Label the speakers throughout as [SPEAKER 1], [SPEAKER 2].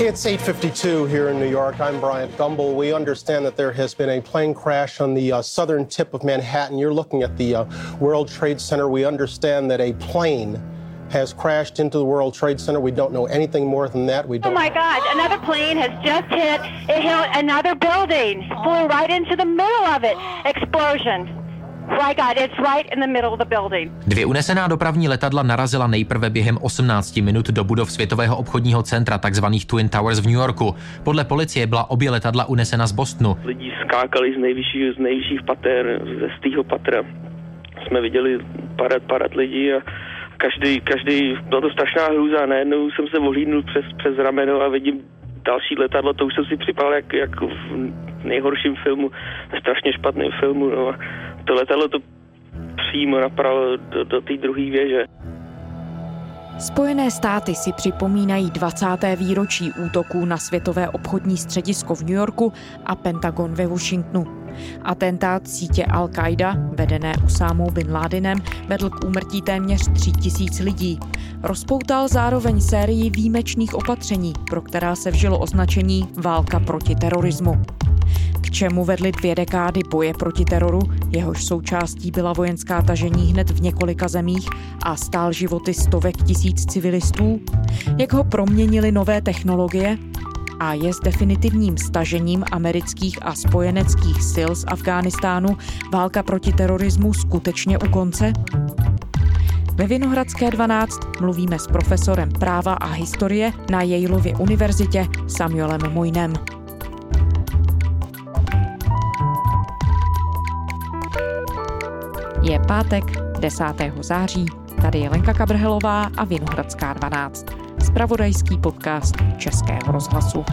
[SPEAKER 1] It's 8:52 here in New York. I'm Bryant Gumbel. We understand that there has been a plane crash on the uh, southern tip of Manhattan. You're looking at the uh, World Trade Center. We understand that a plane has crashed into the World Trade Center. We don't know anything more than that. We don't.
[SPEAKER 2] Oh my God! Another plane has just hit. It hit another building. Flew right into the middle of it. Explosion.
[SPEAKER 3] Dvě unesená dopravní letadla narazila nejprve během 18 minut do budov Světového obchodního centra, takzvaných Twin Towers v New Yorku. Podle policie byla obě letadla unesena z Bostonu.
[SPEAKER 4] Lidi skákali z nejvyšších, z nejvyšších pater, ze stého patra. Jsme viděli padat, padat lidí a každý, každý, byla to strašná hrůza, najednou jsem se ohlídnul přes, přes rameno a vidím další letadlo, to už jsem si připadal jak, jak v nejhorším filmu, strašně špatným filmu, no to letadlo to přímo napravo do, do té druhé věže.
[SPEAKER 5] Spojené státy si připomínají 20. výročí útoků na Světové obchodní středisko v New Yorku a Pentagon ve Washingtonu. Atentát sítě Al-Qaida, vedené Usámou bin Ládinem, vedl k úmrtí téměř 3 tisíc lidí. Rozpoutal zároveň sérii výjimečných opatření, pro která se vžilo označení válka proti terorismu k čemu vedly dvě dekády boje proti teroru, jehož součástí byla vojenská tažení hned v několika zemích a stál životy stovek tisíc civilistů, jak ho proměnili nové technologie a je s definitivním stažením amerických a spojeneckých sil z Afghánistánu válka proti terorismu skutečně u konce? Ve Vinohradské 12 mluvíme s profesorem práva a historie na Yaleově univerzitě Samuelem Mojnem. Je pátek 10. září, tady je Lenka Kabrhelová a Vinohradská 12, spravodajský podcast Českého rozhlasu.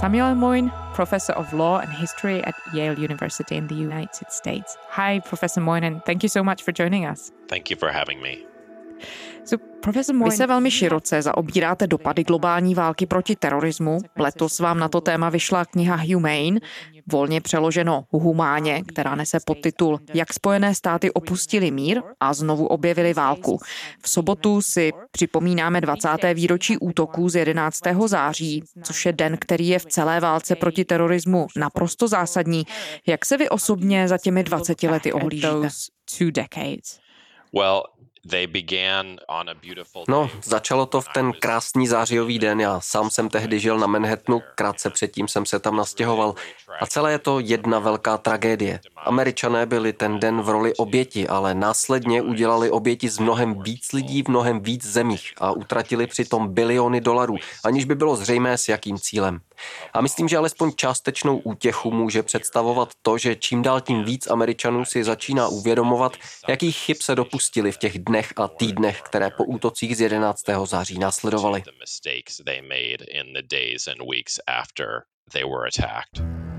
[SPEAKER 5] Samuel Moyne, Professor of Law and History at Yale University in the United States. Hi, Professor Moyne, and thank you so much for joining us.
[SPEAKER 6] Thank you for having me.
[SPEAKER 5] So, Profesor Moyne, Vy se velmi široce zaobíráte dopady globální války proti terorismu. Letos vám na to téma vyšla kniha Humane, volně přeloženo Humáně, která nese podtitul Jak Spojené státy opustili mír a znovu objevili válku. V sobotu si připomínáme 20. výročí útoků z 11. září, což je den, který je v celé válce proti terorismu naprosto zásadní. Jak se vy osobně za těmi 20 lety ohlížíte?
[SPEAKER 6] Well,
[SPEAKER 7] No, začalo to v ten krásný zářijový den. Já sám jsem tehdy žil na Manhattanu, krátce předtím jsem se tam nastěhoval. A celé je to jedna velká tragédie. Američané byli ten den v roli oběti, ale následně udělali oběti z mnohem víc lidí v mnohem víc zemích a utratili přitom biliony dolarů, aniž by bylo zřejmé s jakým cílem. A myslím, že alespoň částečnou útěchu může představovat to, že čím dál tím víc Američanů si začíná uvědomovat, jakých chyb se dopustili v těch dnech a týdnech, které po útocích z 11. září následovaly. they were attacked.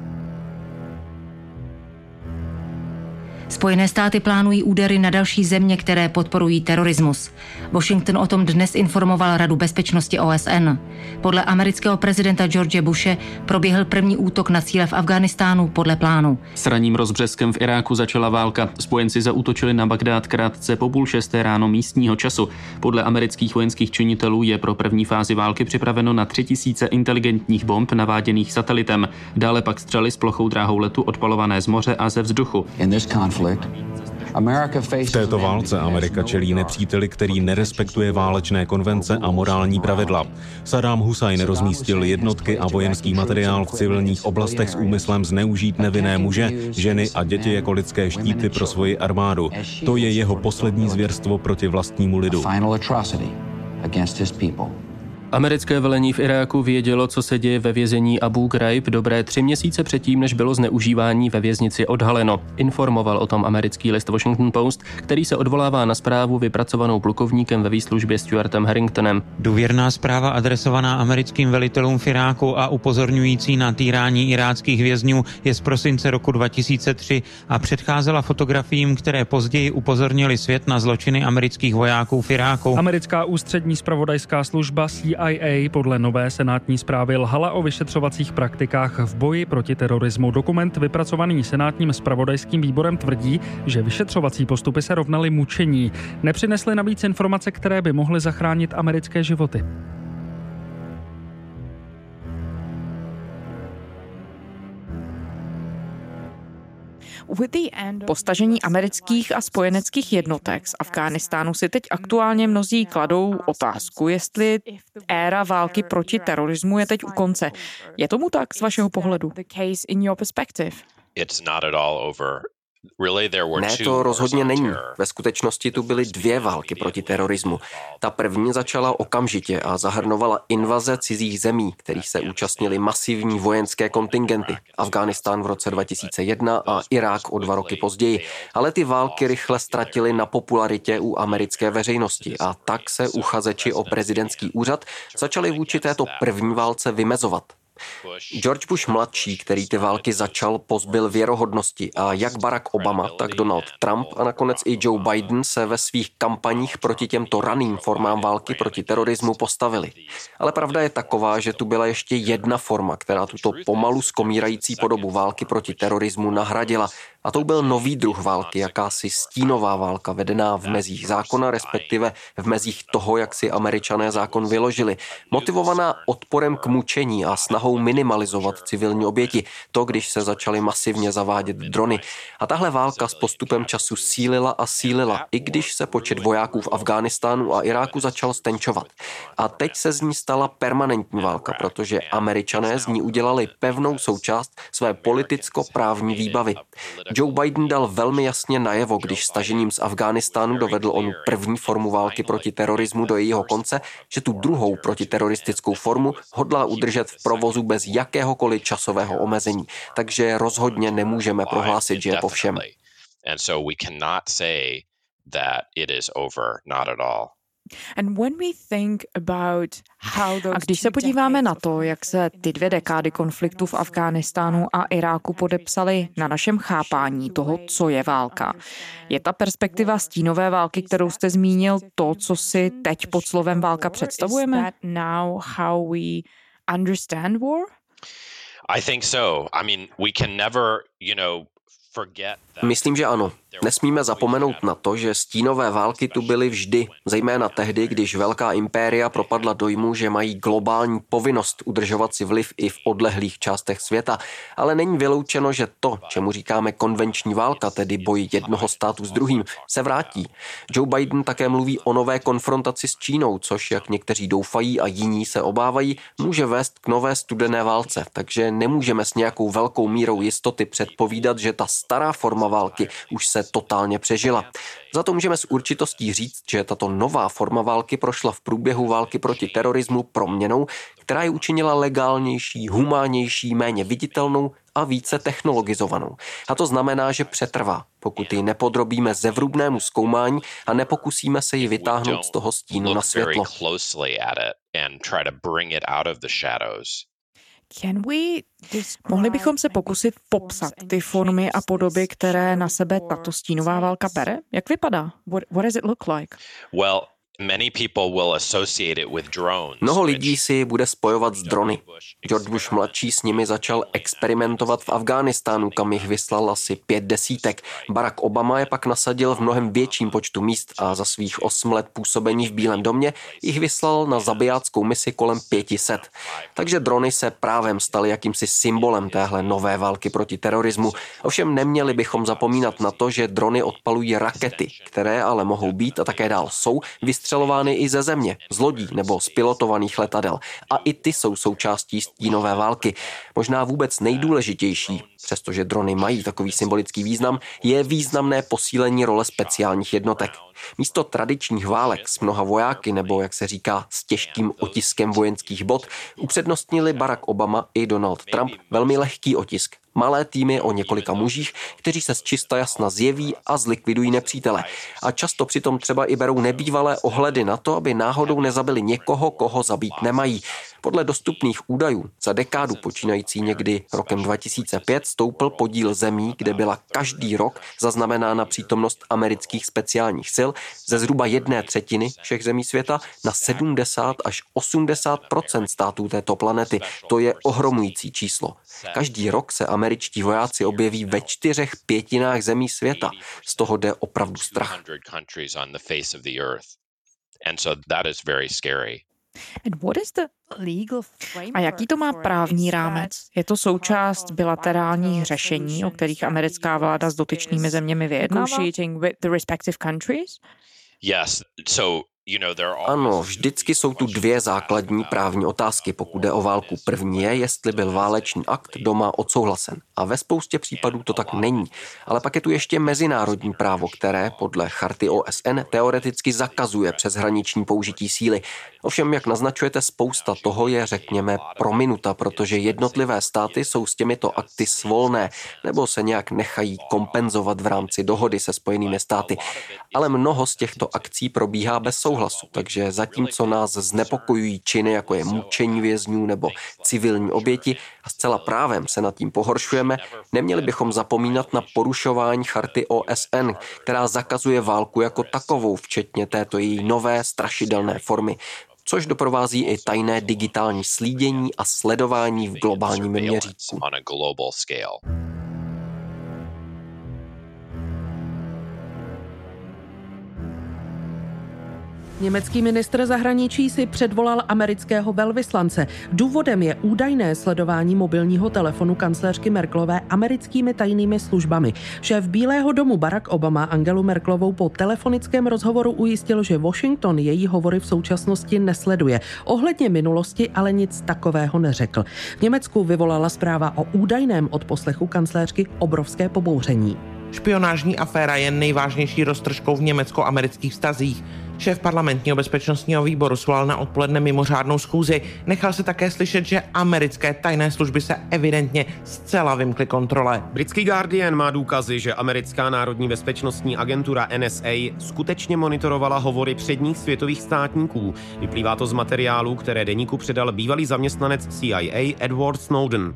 [SPEAKER 8] Spojené státy plánují údery na další země, které podporují terorismus. Washington o tom dnes informoval Radu bezpečnosti OSN. Podle amerického prezidenta George Bushe proběhl první útok na cíle v Afghánistánu podle plánu.
[SPEAKER 9] S raním rozbřeskem v Iráku začala válka. Spojenci zaútočili na Bagdád krátce po půl šesté ráno místního času. Podle amerických vojenských činitelů je pro první fázi války připraveno na tři tisíce inteligentních bomb naváděných satelitem. Dále pak střely s plochou dráhou letu odpalované z moře a ze vzduchu.
[SPEAKER 10] V této válce Amerika čelí nepříteli, který nerespektuje válečné konvence a morální pravidla. Saddam Hussein rozmístil jednotky a vojenský materiál v civilních oblastech s úmyslem zneužít nevinné muže, ženy a děti jako lidské štíty pro svoji armádu. To je jeho poslední zvěrstvo proti vlastnímu lidu.
[SPEAKER 9] Americké velení v Iráku vědělo, co se děje ve vězení Abu Ghraib dobré tři měsíce předtím, než bylo zneužívání ve věznici odhaleno. Informoval o tom americký list Washington Post, který se odvolává na zprávu vypracovanou plukovníkem ve výslužbě Stuartem Harringtonem.
[SPEAKER 11] Důvěrná zpráva adresovaná americkým velitelům v Iráku a upozorňující na týrání iráckých vězňů je z prosince roku 2003 a předcházela fotografiím, které později upozornili svět na zločiny amerických vojáků v Iráku.
[SPEAKER 12] Americká ústřední spravodajská služba CIA CIA podle nové senátní zprávy lhala o vyšetřovacích praktikách v boji proti terorismu. Dokument vypracovaný senátním spravodajským výborem tvrdí, že vyšetřovací postupy se rovnaly mučení. Nepřinesly navíc informace, které by mohly zachránit americké životy.
[SPEAKER 5] Po stažení amerických a spojeneckých jednotek z Afghánistánu si teď aktuálně mnozí kladou otázku, jestli éra války proti terorismu je teď u konce. Je tomu tak z vašeho pohledu?
[SPEAKER 7] It's not at all over. Ne, to rozhodně není. Ve skutečnosti tu byly dvě války proti terorismu. Ta první začala okamžitě a zahrnovala invaze cizích zemí, kterých se účastnili masivní vojenské kontingenty. Afghánistán v roce 2001 a Irák o dva roky později. Ale ty války rychle ztratily na popularitě u americké veřejnosti a tak se uchazeči o prezidentský úřad začali vůči této první válce vymezovat. George Bush mladší, který ty války začal, pozbyl věrohodnosti. A jak Barack Obama, tak Donald Trump a nakonec i Joe Biden se ve svých kampaních proti těmto raným formám války proti terorismu postavili. Ale pravda je taková, že tu byla ještě jedna forma, která tuto pomalu skomírající podobu války proti terorismu nahradila. A to byl nový druh války, jakási stínová válka, vedená v mezích zákona, respektive v mezích toho, jak si američané zákon vyložili. Motivovaná odporem k mučení a snahou minimalizovat civilní oběti. To, když se začaly masivně zavádět drony. A tahle válka s postupem času sílila a sílila, i když se počet vojáků v Afghánistánu a Iráku začal stenčovat. A teď se z ní stala permanentní válka, protože američané z ní udělali pevnou součást své politicko-právní výbavy. Joe Biden dal velmi jasně najevo, když stažením z Afghánistánu dovedl onu první formu války proti terorismu do jejího konce, že tu druhou protiteroristickou formu hodlá udržet v provozu bez jakéhokoliv časového omezení. Takže rozhodně nemůžeme prohlásit, že je po všem. And so we cannot say that it is over, not at all.
[SPEAKER 5] A když se podíváme na to, jak se ty dvě dekády konfliktu v Afghánistánu a Iráku podepsaly na našem chápání toho, co je válka, je ta perspektiva stínové války, kterou jste zmínil, to, co si teď pod slovem válka představujeme?
[SPEAKER 6] I think so. I mean, we can never, you know,
[SPEAKER 7] Myslím, že ano. Nesmíme zapomenout na to, že stínové války tu byly vždy, zejména tehdy, když velká impéria propadla dojmu, že mají globální povinnost udržovat si vliv i v odlehlých částech světa. Ale není vyloučeno, že to, čemu říkáme konvenční válka, tedy boj jednoho státu s druhým, se vrátí. Joe Biden také mluví o nové konfrontaci s Čínou, což, jak někteří doufají a jiní se obávají, může vést k nové studené válce. Takže nemůžeme s nějakou velkou mírou jistoty předpovídat, že ta stará forma války už se totálně přežila. Za to můžeme s určitostí říct, že tato nová forma války prošla v průběhu války proti terorismu proměnou, která ji učinila legálnější, humánnější, méně viditelnou a více technologizovanou. A to znamená, že přetrvá, pokud ji nepodrobíme zevrubnému zkoumání a nepokusíme se ji vytáhnout z toho stínu na světlo.
[SPEAKER 5] Mohli bychom se pokusit popsat ty formy a podoby, které na sebe tato stínová válka bere? Jak vypadá? What, what does it look like?
[SPEAKER 6] Well,
[SPEAKER 7] Mnoho lidí si bude spojovat s drony. George Bush mladší s nimi začal experimentovat v Afghánistánu, kam jich vyslal asi pět desítek. Barack Obama je pak nasadil v mnohem větším počtu míst a za svých osm let působení v Bílém domě jich vyslal na zabijáckou misi kolem 500. Takže drony se právem staly jakýmsi symbolem téhle nové války proti terorismu. Ovšem neměli bychom zapomínat na to, že drony odpalují rakety, které ale mohou být a také dál jsou vystřelovány i ze země, z lodí nebo z pilotovaných letadel. A i ty jsou součástí stínové války. Možná vůbec nejdůležitější, přestože drony mají takový symbolický význam, je významné posílení role speciálních jednotek. Místo tradičních válek s mnoha vojáky nebo, jak se říká, s těžkým otiskem vojenských bod, upřednostnili Barack Obama i Donald Trump velmi lehký otisk, Malé týmy o několika mužích, kteří se z čista jasna zjeví a zlikvidují nepřítele. A často přitom třeba i berou nebývalé ohledy na to, aby náhodou nezabili někoho, koho zabít nemají. Podle dostupných údajů za dekádu počínající někdy rokem 2005 stoupl podíl zemí, kde byla každý rok zaznamenána přítomnost amerických speciálních sil ze zhruba jedné třetiny všech zemí světa na 70 až 80% států této planety. To je ohromující číslo. Každý rok se američtí vojáci objeví ve čtyřech pětinách zemí světa. Z toho jde opravdu strach.
[SPEAKER 6] And so that is very scary.
[SPEAKER 5] A jaký to má právní rámec? Je to součást bilaterálních řešení, o kterých americká vláda s dotyčnými zeměmi vyjednává?
[SPEAKER 6] Yes. So
[SPEAKER 7] ano, vždycky jsou tu dvě základní právní otázky, pokud jde o válku. První je, jestli byl válečný akt doma odsouhlasen. A ve spoustě případů to tak není. Ale pak je tu ještě mezinárodní právo, které podle charty OSN teoreticky zakazuje přeshraniční použití síly. Ovšem, jak naznačujete, spousta toho je, řekněme, prominuta, protože jednotlivé státy jsou s těmito akty svolné nebo se nějak nechají kompenzovat v rámci dohody se Spojenými státy. Ale mnoho z těchto akcí probíhá bez souhlasu, takže zatímco nás znepokojují činy, jako je mučení vězňů nebo civilní oběti, a zcela právem se nad tím pohoršujeme, neměli bychom zapomínat na porušování charty OSN, která zakazuje válku jako takovou, včetně této její nové strašidelné formy což doprovází i tajné digitální slídění a sledování v globálním měřítku.
[SPEAKER 13] Německý ministr zahraničí si předvolal amerického velvyslance. Důvodem je údajné sledování mobilního telefonu kancléřky Merklové americkými tajnými službami. Šéf Bílého domu Barack Obama Angelu Merklovou po telefonickém rozhovoru ujistil, že Washington její hovory v současnosti nesleduje. Ohledně minulosti ale nic takového neřekl. V Německu vyvolala zpráva o údajném odposlechu kancléřky obrovské pobouření.
[SPEAKER 14] Špionážní aféra je nejvážnější roztržkou v německo-amerických vztazích. Šéf parlamentního bezpečnostního výboru svolal na odpoledne mimořádnou schůzi. Nechal se také slyšet, že americké tajné služby se evidentně zcela vymkly kontrole.
[SPEAKER 15] Britský Guardian má důkazy, že americká národní bezpečnostní agentura NSA skutečně monitorovala hovory předních světových státníků. Vyplývá to z materiálů, které deníku předal bývalý zaměstnanec CIA Edward Snowden.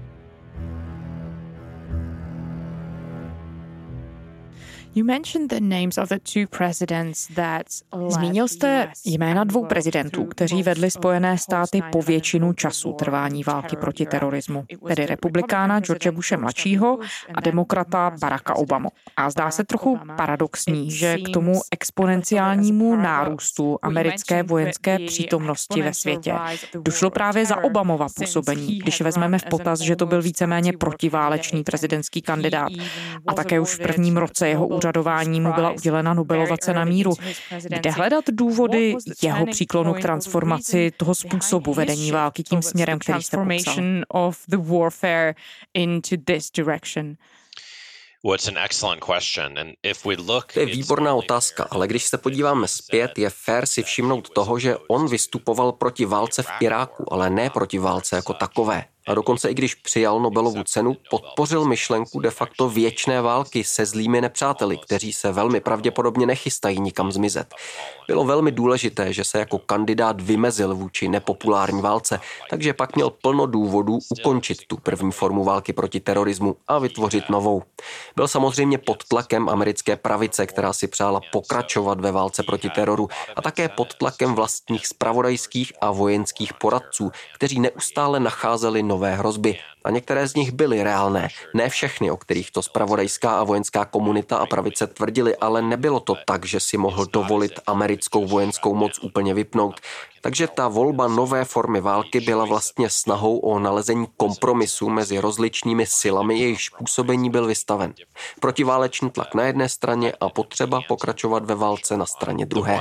[SPEAKER 5] Zmínil jste jména dvou prezidentů, kteří vedli Spojené státy po většinu času trvání války proti terorismu, tedy republikána George Bushe mladšího a demokrata Baracka Obama. A zdá se trochu paradoxní, že k tomu exponenciálnímu nárůstu americké vojenské přítomnosti ve světě došlo právě za Obamova působení, když vezmeme v potaz, že to byl víceméně protiválečný prezidentský kandidát a také už v prvním roce jeho úřadu úřadování mu byla udělena Nobelova cena míru. Kde hledat důvody jeho příklonu k transformaci toho způsobu vedení války tím směrem, který jste popsal?
[SPEAKER 7] To je výborná otázka, ale když se podíváme zpět, je fér si všimnout toho, že on vystupoval proti válce v Iráku, ale ne proti válce jako takové a dokonce i když přijal Nobelovu cenu, podpořil myšlenku de facto věčné války se zlými nepřáteli, kteří se velmi pravděpodobně nechystají nikam zmizet. Bylo velmi důležité, že se jako kandidát vymezil vůči nepopulární válce, takže pak měl plno důvodů ukončit tu první formu války proti terorismu a vytvořit novou. Byl samozřejmě pod tlakem americké pravice, která si přála pokračovat ve válce proti teroru a také pod tlakem vlastních spravodajských a vojenských poradců, kteří neustále nacházeli nové nové hrozby a některé z nich byly reálné. Ne všechny, o kterých to spravodajská a vojenská komunita a pravice tvrdili, ale nebylo to tak, že si mohl dovolit americkou vojenskou moc úplně vypnout. Takže ta volba nové formy války byla vlastně snahou o nalezení kompromisu mezi rozličnými silami, jejichž působení byl vystaven. Protiválečný tlak na jedné straně a potřeba pokračovat ve válce na straně druhé.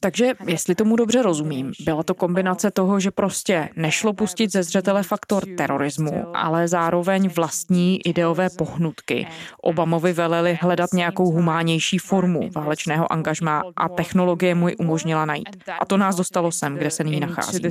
[SPEAKER 5] Takže, jestli tomu dobře rozumím, byla to kombinace toho, že prostě nešlo pustit ze zřetele faktor terorismu, ale zároveň vlastní ideové pohnutky. Obamovi veleli hledat nějakou humánější formu válečného angažmá a technologie mu ji umožnila najít. A to nás dostalo sem, kde se nyní nacházíme.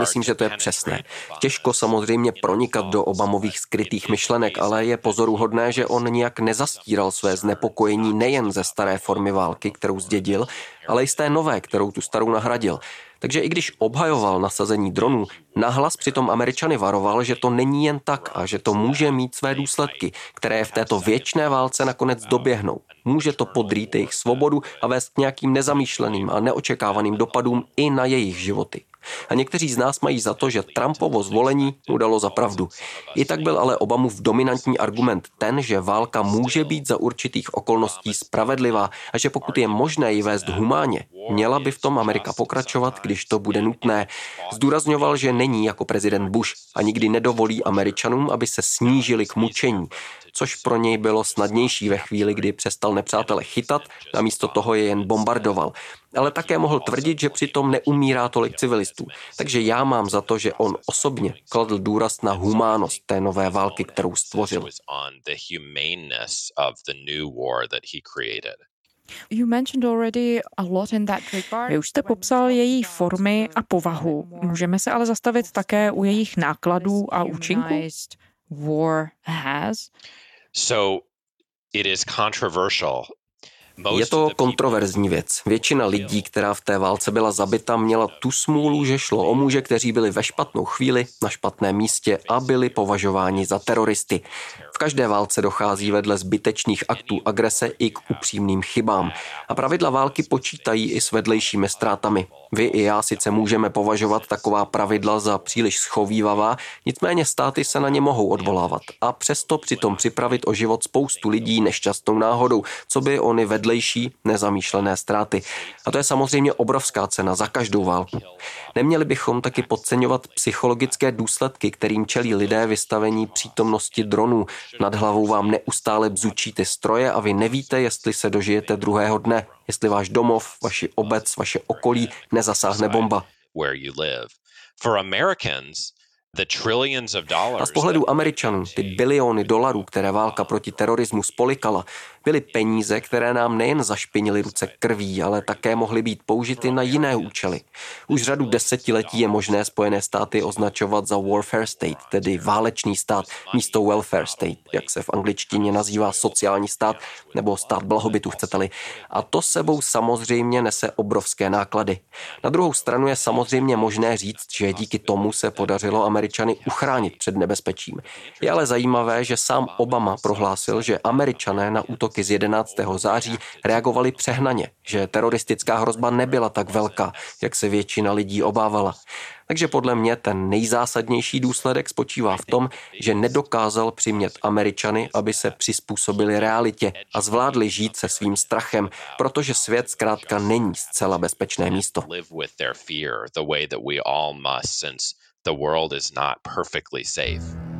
[SPEAKER 7] Myslím, že to je přesné. Těžko samozřejmě pronikat do Obamových skrytých myšlenek, ale je pozoruhodné, že on nijak nezastíral své znepokojení nejen ze staré formy války, kterou zdědil, ale i z té nové, kterou tu starou nahradil. Takže i když obhajoval nasazení dronů, nahlas přitom Američany varoval, že to není jen tak a že to může mít své důsledky, které v této věčné válce nakonec doběhnou. Může to podrýt jejich svobodu a vést k nějakým nezamýšleným a neočekávaným dopadům i na jejich životy. A někteří z nás mají za to, že Trumpovo zvolení mu dalo za pravdu. I tak byl ale Obamův dominantní argument ten, že válka může být za určitých okolností spravedlivá a že pokud je možné ji vést humánně, měla by v tom Amerika pokračovat, když to bude nutné. Zdůrazňoval, že není jako prezident Bush a nikdy nedovolí Američanům, aby se snížili k mučení což pro něj bylo snadnější ve chvíli, kdy přestal nepřátele chytat a místo toho je jen bombardoval. Ale také mohl tvrdit, že přitom neumírá tolik civilistů. Takže já mám za to, že on osobně kladl důraz na humánost té nové války, kterou stvořil.
[SPEAKER 5] Vy už jste popsal její formy a povahu. Můžeme se ale zastavit také u jejich nákladů a účinků?
[SPEAKER 6] So it is controversial
[SPEAKER 7] je to kontroverzní věc. Většina lidí, která v té válce byla zabita, měla tu smůlu, že šlo o muže, kteří byli ve špatnou chvíli, na špatném místě a byli považováni za teroristy. V každé válce dochází vedle zbytečných aktů agrese i k upřímným chybám. A pravidla války počítají i s vedlejšími ztrátami. Vy i já sice můžeme považovat taková pravidla za příliš schovývavá, nicméně státy se na ně mohou odvolávat a přesto přitom připravit o život spoustu lidí nešťastnou náhodou, co by oni vedlejší nezamýšlené ztráty. A to je samozřejmě obrovská cena za každou válku. Neměli bychom taky podceňovat psychologické důsledky, kterým čelí lidé vystavení přítomnosti dronů. Nad hlavou vám neustále bzučí ty stroje a vy nevíte, jestli se dožijete druhého dne, jestli váš domov, vaši obec, vaše okolí nezasáhne bomba. A z pohledu Američanů, ty biliony dolarů, které válka proti terorismu spolikala, byly peníze, které nám nejen zašpinily ruce krví, ale také mohly být použity na jiné účely. Už řadu desetiletí je možné Spojené státy označovat za warfare state, tedy válečný stát, místo welfare state, jak se v angličtině nazývá sociální stát nebo stát blahobytu, chcete-li. A to sebou samozřejmě nese obrovské náklady. Na druhou stranu je samozřejmě možné říct, že díky tomu se podařilo Američany uchránit před nebezpečím. Je ale zajímavé, že sám Obama prohlásil, že Američané na útok útoky z 11. září reagovali přehnaně, že teroristická hrozba nebyla tak velká, jak se většina lidí obávala. Takže podle mě ten nejzásadnější důsledek spočívá v tom, že nedokázal přimět Američany, aby se přizpůsobili realitě a zvládli žít se svým strachem, protože svět zkrátka není zcela bezpečné místo. The world is not perfectly safe.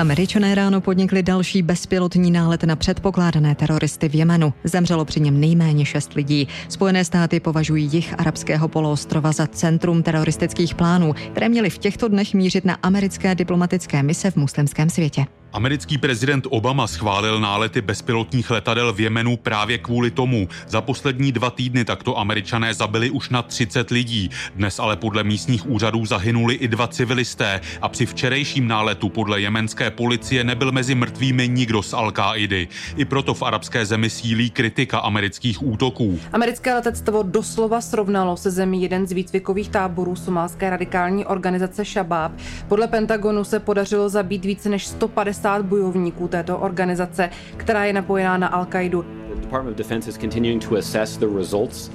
[SPEAKER 16] Američané ráno podnikli další bezpilotní nálet na předpokládané teroristy v Jemenu. Zemřelo při něm nejméně šest lidí. Spojené státy považují jich arabského poloostrova za centrum teroristických plánů, které měly v těchto dnech mířit na americké diplomatické mise v muslimském světě.
[SPEAKER 17] Americký prezident Obama schválil nálety bezpilotních letadel v Jemenu právě kvůli tomu. Za poslední dva týdny takto američané zabili už na 30 lidí. Dnes ale podle místních úřadů zahynuli i dva civilisté a při včerejším náletu podle jemenské policie nebyl mezi mrtvými nikdo z al -Qaidi. I proto v arabské zemi sílí kritika amerických útoků.
[SPEAKER 18] Americké letectvo doslova srovnalo se zemí jeden z výcvikových táborů somálské radikální organizace Shabab. Podle Pentagonu se podařilo zabít více než 150 150 bojovníků této organizace, která je napojená na Al-Qaidu. Department of Defense is continuing to assess the results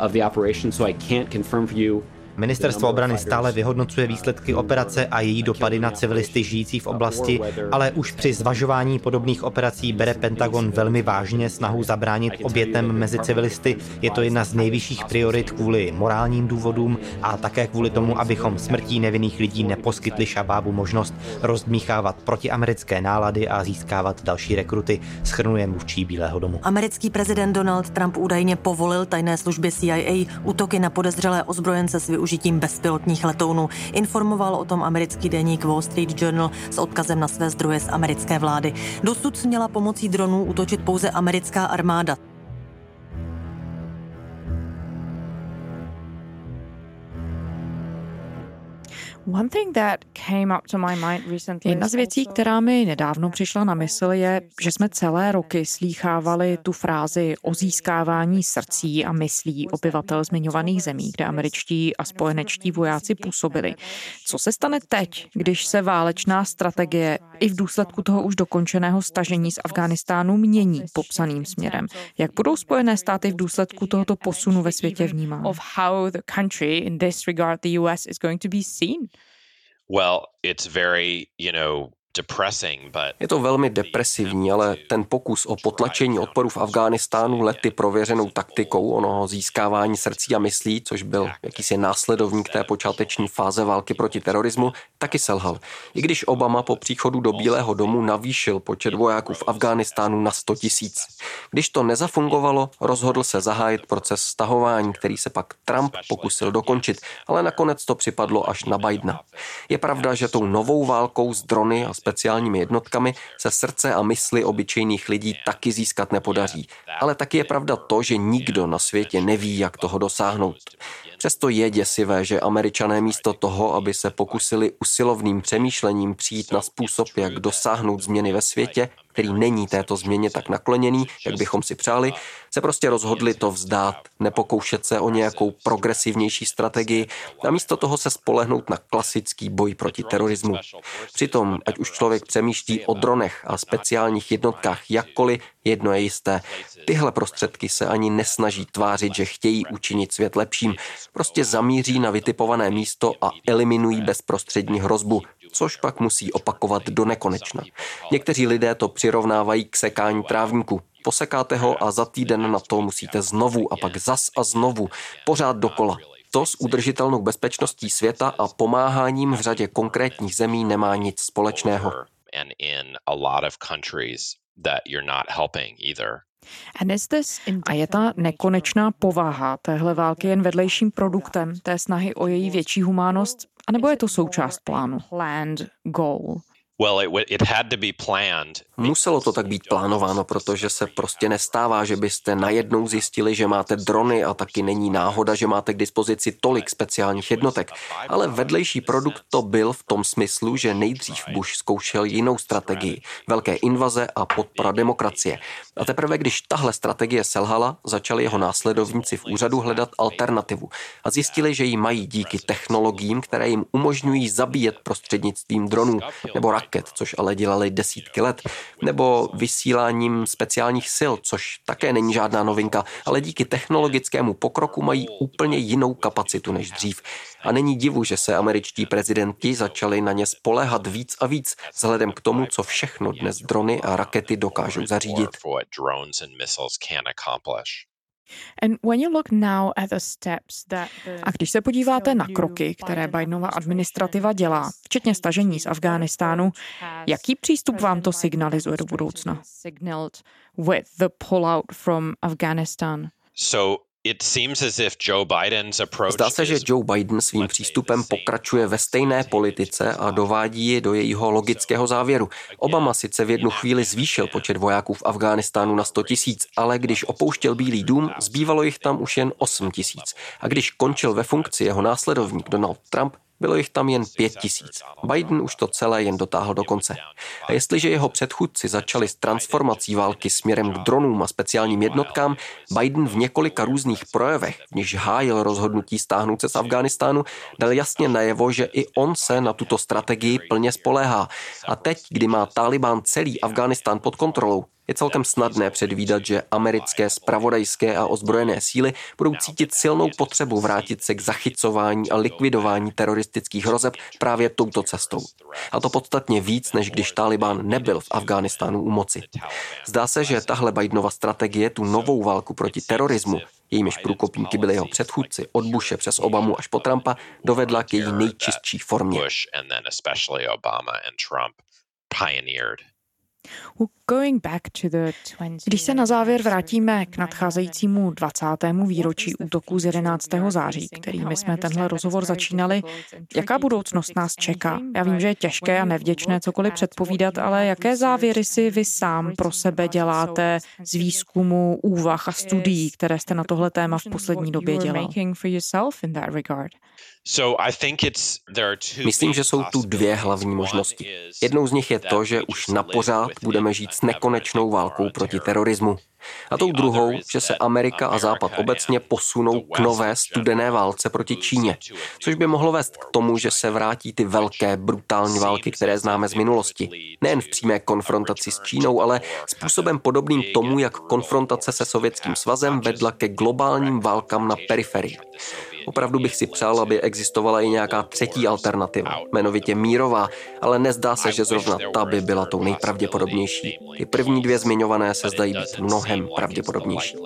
[SPEAKER 18] of the operation, so I can't confirm for you
[SPEAKER 19] Ministerstvo obrany stále vyhodnocuje výsledky operace a její dopady na civilisty žijící v oblasti, ale už při zvažování podobných operací bere Pentagon velmi vážně snahu zabránit obětem mezi civilisty. Je to jedna z nejvyšších priorit kvůli morálním důvodům a také kvůli tomu, abychom smrtí nevinných lidí neposkytli šabábu možnost rozdmíchávat protiamerické nálady a získávat další rekruty, schrnuje mluvčí Bílého domu.
[SPEAKER 20] Americký prezident Donald Trump údajně povolil tajné službě CIA útoky na podezřelé ozbrojence s využitím využitím bezpilotních letounů. Informoval o tom americký deník Wall Street Journal s odkazem na své zdroje z americké vlády. Dosud směla pomocí dronů útočit pouze americká armáda.
[SPEAKER 5] Jedna z věcí, která mi nedávno přišla na mysl, je, že jsme celé roky slýchávali tu frázi o získávání srdcí a myslí obyvatel zmiňovaných zemí, kde američtí a spojenečtí vojáci působili. Co se stane teď, když se válečná strategie i v důsledku toho už dokončeného stažení z Afghánistánu mění popsaným směrem? Jak budou Spojené státy v důsledku tohoto posunu ve světě vnímány?
[SPEAKER 6] Well, it's very, you know,
[SPEAKER 7] je to velmi depresivní, ale ten pokus o potlačení odporu v Afghánistánu lety prověřenou taktikou onoho získávání srdcí a myslí, což byl jakýsi následovník té počáteční fáze války proti terorismu, taky selhal. I když Obama po příchodu do Bílého domu navýšil počet vojáků v Afghánistánu na 100 tisíc. Když to nezafungovalo, rozhodl se zahájit proces stahování, který se pak Trump pokusil dokončit, ale nakonec to připadlo až na Bidena. Je pravda, že tou novou válkou s drony a speciálními jednotkami se srdce a mysli obyčejných lidí taky získat nepodaří. Ale taky je pravda to, že nikdo na světě neví, jak toho dosáhnout. Přesto je děsivé, že američané místo toho, aby se pokusili usilovným přemýšlením přijít na způsob, jak dosáhnout změny ve světě, který není této změně tak nakloněný, jak bychom si přáli, se prostě rozhodli to vzdát, nepokoušet se o nějakou progresivnější strategii a místo toho se spolehnout na klasický boj proti terorismu. Přitom, ať už člověk přemýšlí o dronech a speciálních jednotkách jakkoliv, jedno je jisté. Tyhle prostředky se ani nesnaží tvářit, že chtějí učinit svět lepším. Prostě zamíří na vytipované místo a eliminují bezprostřední hrozbu, což pak musí opakovat do nekonečna. Někteří lidé to přirovnávají k sekání trávníku. Posekáte ho a za týden na to musíte znovu a pak zas a znovu, pořád dokola. To s udržitelnou bezpečností světa a pomáháním v řadě konkrétních zemí nemá nic společného.
[SPEAKER 5] Je ta nekonečná povaha téhle války jen vedlejším produktem té snahy o její větší humánost a nebo je to součást plánu?
[SPEAKER 7] Muselo to tak být plánováno, protože se prostě nestává, že byste najednou zjistili, že máte drony a taky není náhoda, že máte k dispozici tolik speciálních jednotek. Ale vedlejší produkt to byl v tom smyslu, že nejdřív Bush zkoušel jinou strategii, velké invaze a podpora demokracie. A teprve, když tahle strategie selhala, začali jeho následovníci v úřadu hledat alternativu a zjistili, že ji mají díky technologiím, které jim umožňují zabíjet prostřednictvím dronů nebo rak raket, což ale dělali desítky let, nebo vysíláním speciálních sil, což také není žádná novinka, ale díky technologickému pokroku mají úplně jinou kapacitu než dřív. A není divu, že se američtí prezidenti začali na ně spoléhat víc a víc, vzhledem k tomu, co všechno dnes drony a rakety dokážou zařídit.
[SPEAKER 5] A když se podíváte na kroky, které Bidenova administrativa dělá, včetně stažení z Afghánistánu, jaký přístup vám to signalizuje do budoucna?
[SPEAKER 6] So
[SPEAKER 7] Zdá se, že Joe Biden svým přístupem pokračuje ve stejné politice a dovádí ji do jejího logického závěru. Obama sice v jednu chvíli zvýšil počet vojáků v Afghánistánu na 100 tisíc, ale když opouštěl Bílý dům, zbývalo jich tam už jen 8 tisíc. A když končil ve funkci jeho následovník Donald Trump, bylo jich tam jen pět tisíc. Biden už to celé jen dotáhl do konce. A jestliže jeho předchůdci začali s transformací války směrem k dronům a speciálním jednotkám, Biden v několika různých projevech, v nichž hájil rozhodnutí stáhnout se z Afghánistánu, dal jasně najevo, že i on se na tuto strategii plně spoléhá. A teď, kdy má Taliban celý Afghánistán pod kontrolou, je celkem snadné předvídat, že americké spravodajské a ozbrojené síly budou cítit silnou potřebu vrátit se k zachycování a likvidování teroristických hrozeb právě touto cestou. A to podstatně víc, než když Taliban nebyl v Afghánistánu u moci. Zdá se, že tahle Bidenova strategie tu novou válku proti terorismu jejímiž průkopníky byli jeho předchůdci od Bushe přes Obamu až po Trumpa, dovedla k její nejčistší formě.
[SPEAKER 5] Když se na závěr vrátíme k nadcházejícímu 20. výročí útoku z 11. září, kterými jsme tenhle rozhovor začínali, jaká budoucnost nás čeká? Já vím, že je těžké a nevděčné cokoliv předpovídat, ale jaké závěry si vy sám pro sebe děláte z výzkumu, úvah a studií, které jste na tohle téma v poslední době dělal?
[SPEAKER 7] Myslím, že jsou tu dvě hlavní možnosti. Jednou z nich je to, že už na pořád budeme žít s nekonečnou válkou proti terorismu. A tou druhou, že se Amerika a Západ obecně posunou k nové studené válce proti Číně, což by mohlo vést k tomu, že se vrátí ty velké brutální války, které známe z minulosti. Nejen v přímé konfrontaci s Čínou, ale způsobem podobným tomu, jak konfrontace se Sovětským svazem vedla ke globálním válkám na periferii. Opravdu bych si přál, aby existovala i nějaká třetí alternativa, jmenovitě mírová, ale nezdá se, že zrovna ta by byla tou nejpravděpodobnější. Ty první dvě zmiňované se zdají být mnohem pravděpodobnější.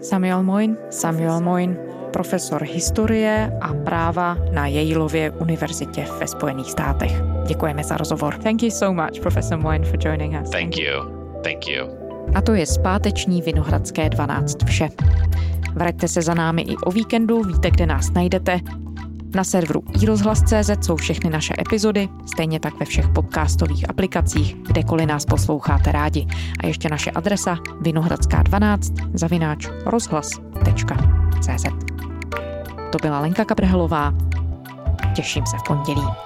[SPEAKER 5] Samuel Moin, Samuel Moin, profesor historie a práva na Yaleově univerzitě ve Spojených státech. Děkujeme za rozhovor. Thank you so much, Professor Moin, for joining us.
[SPEAKER 6] Thank you. Thank you.
[SPEAKER 5] A to je zpáteční Vinohradské 12 vše. Vraťte se za námi i o víkendu, víte, kde nás najdete. Na serveru iRozhlas.cz jsou všechny naše epizody, stejně tak ve všech podcastových aplikacích, kdekoliv nás posloucháte rádi. A ještě naše adresa vinohradská12 zavináč rozhlas.cz To byla Lenka Kabrhelová. Těším se v pondělí.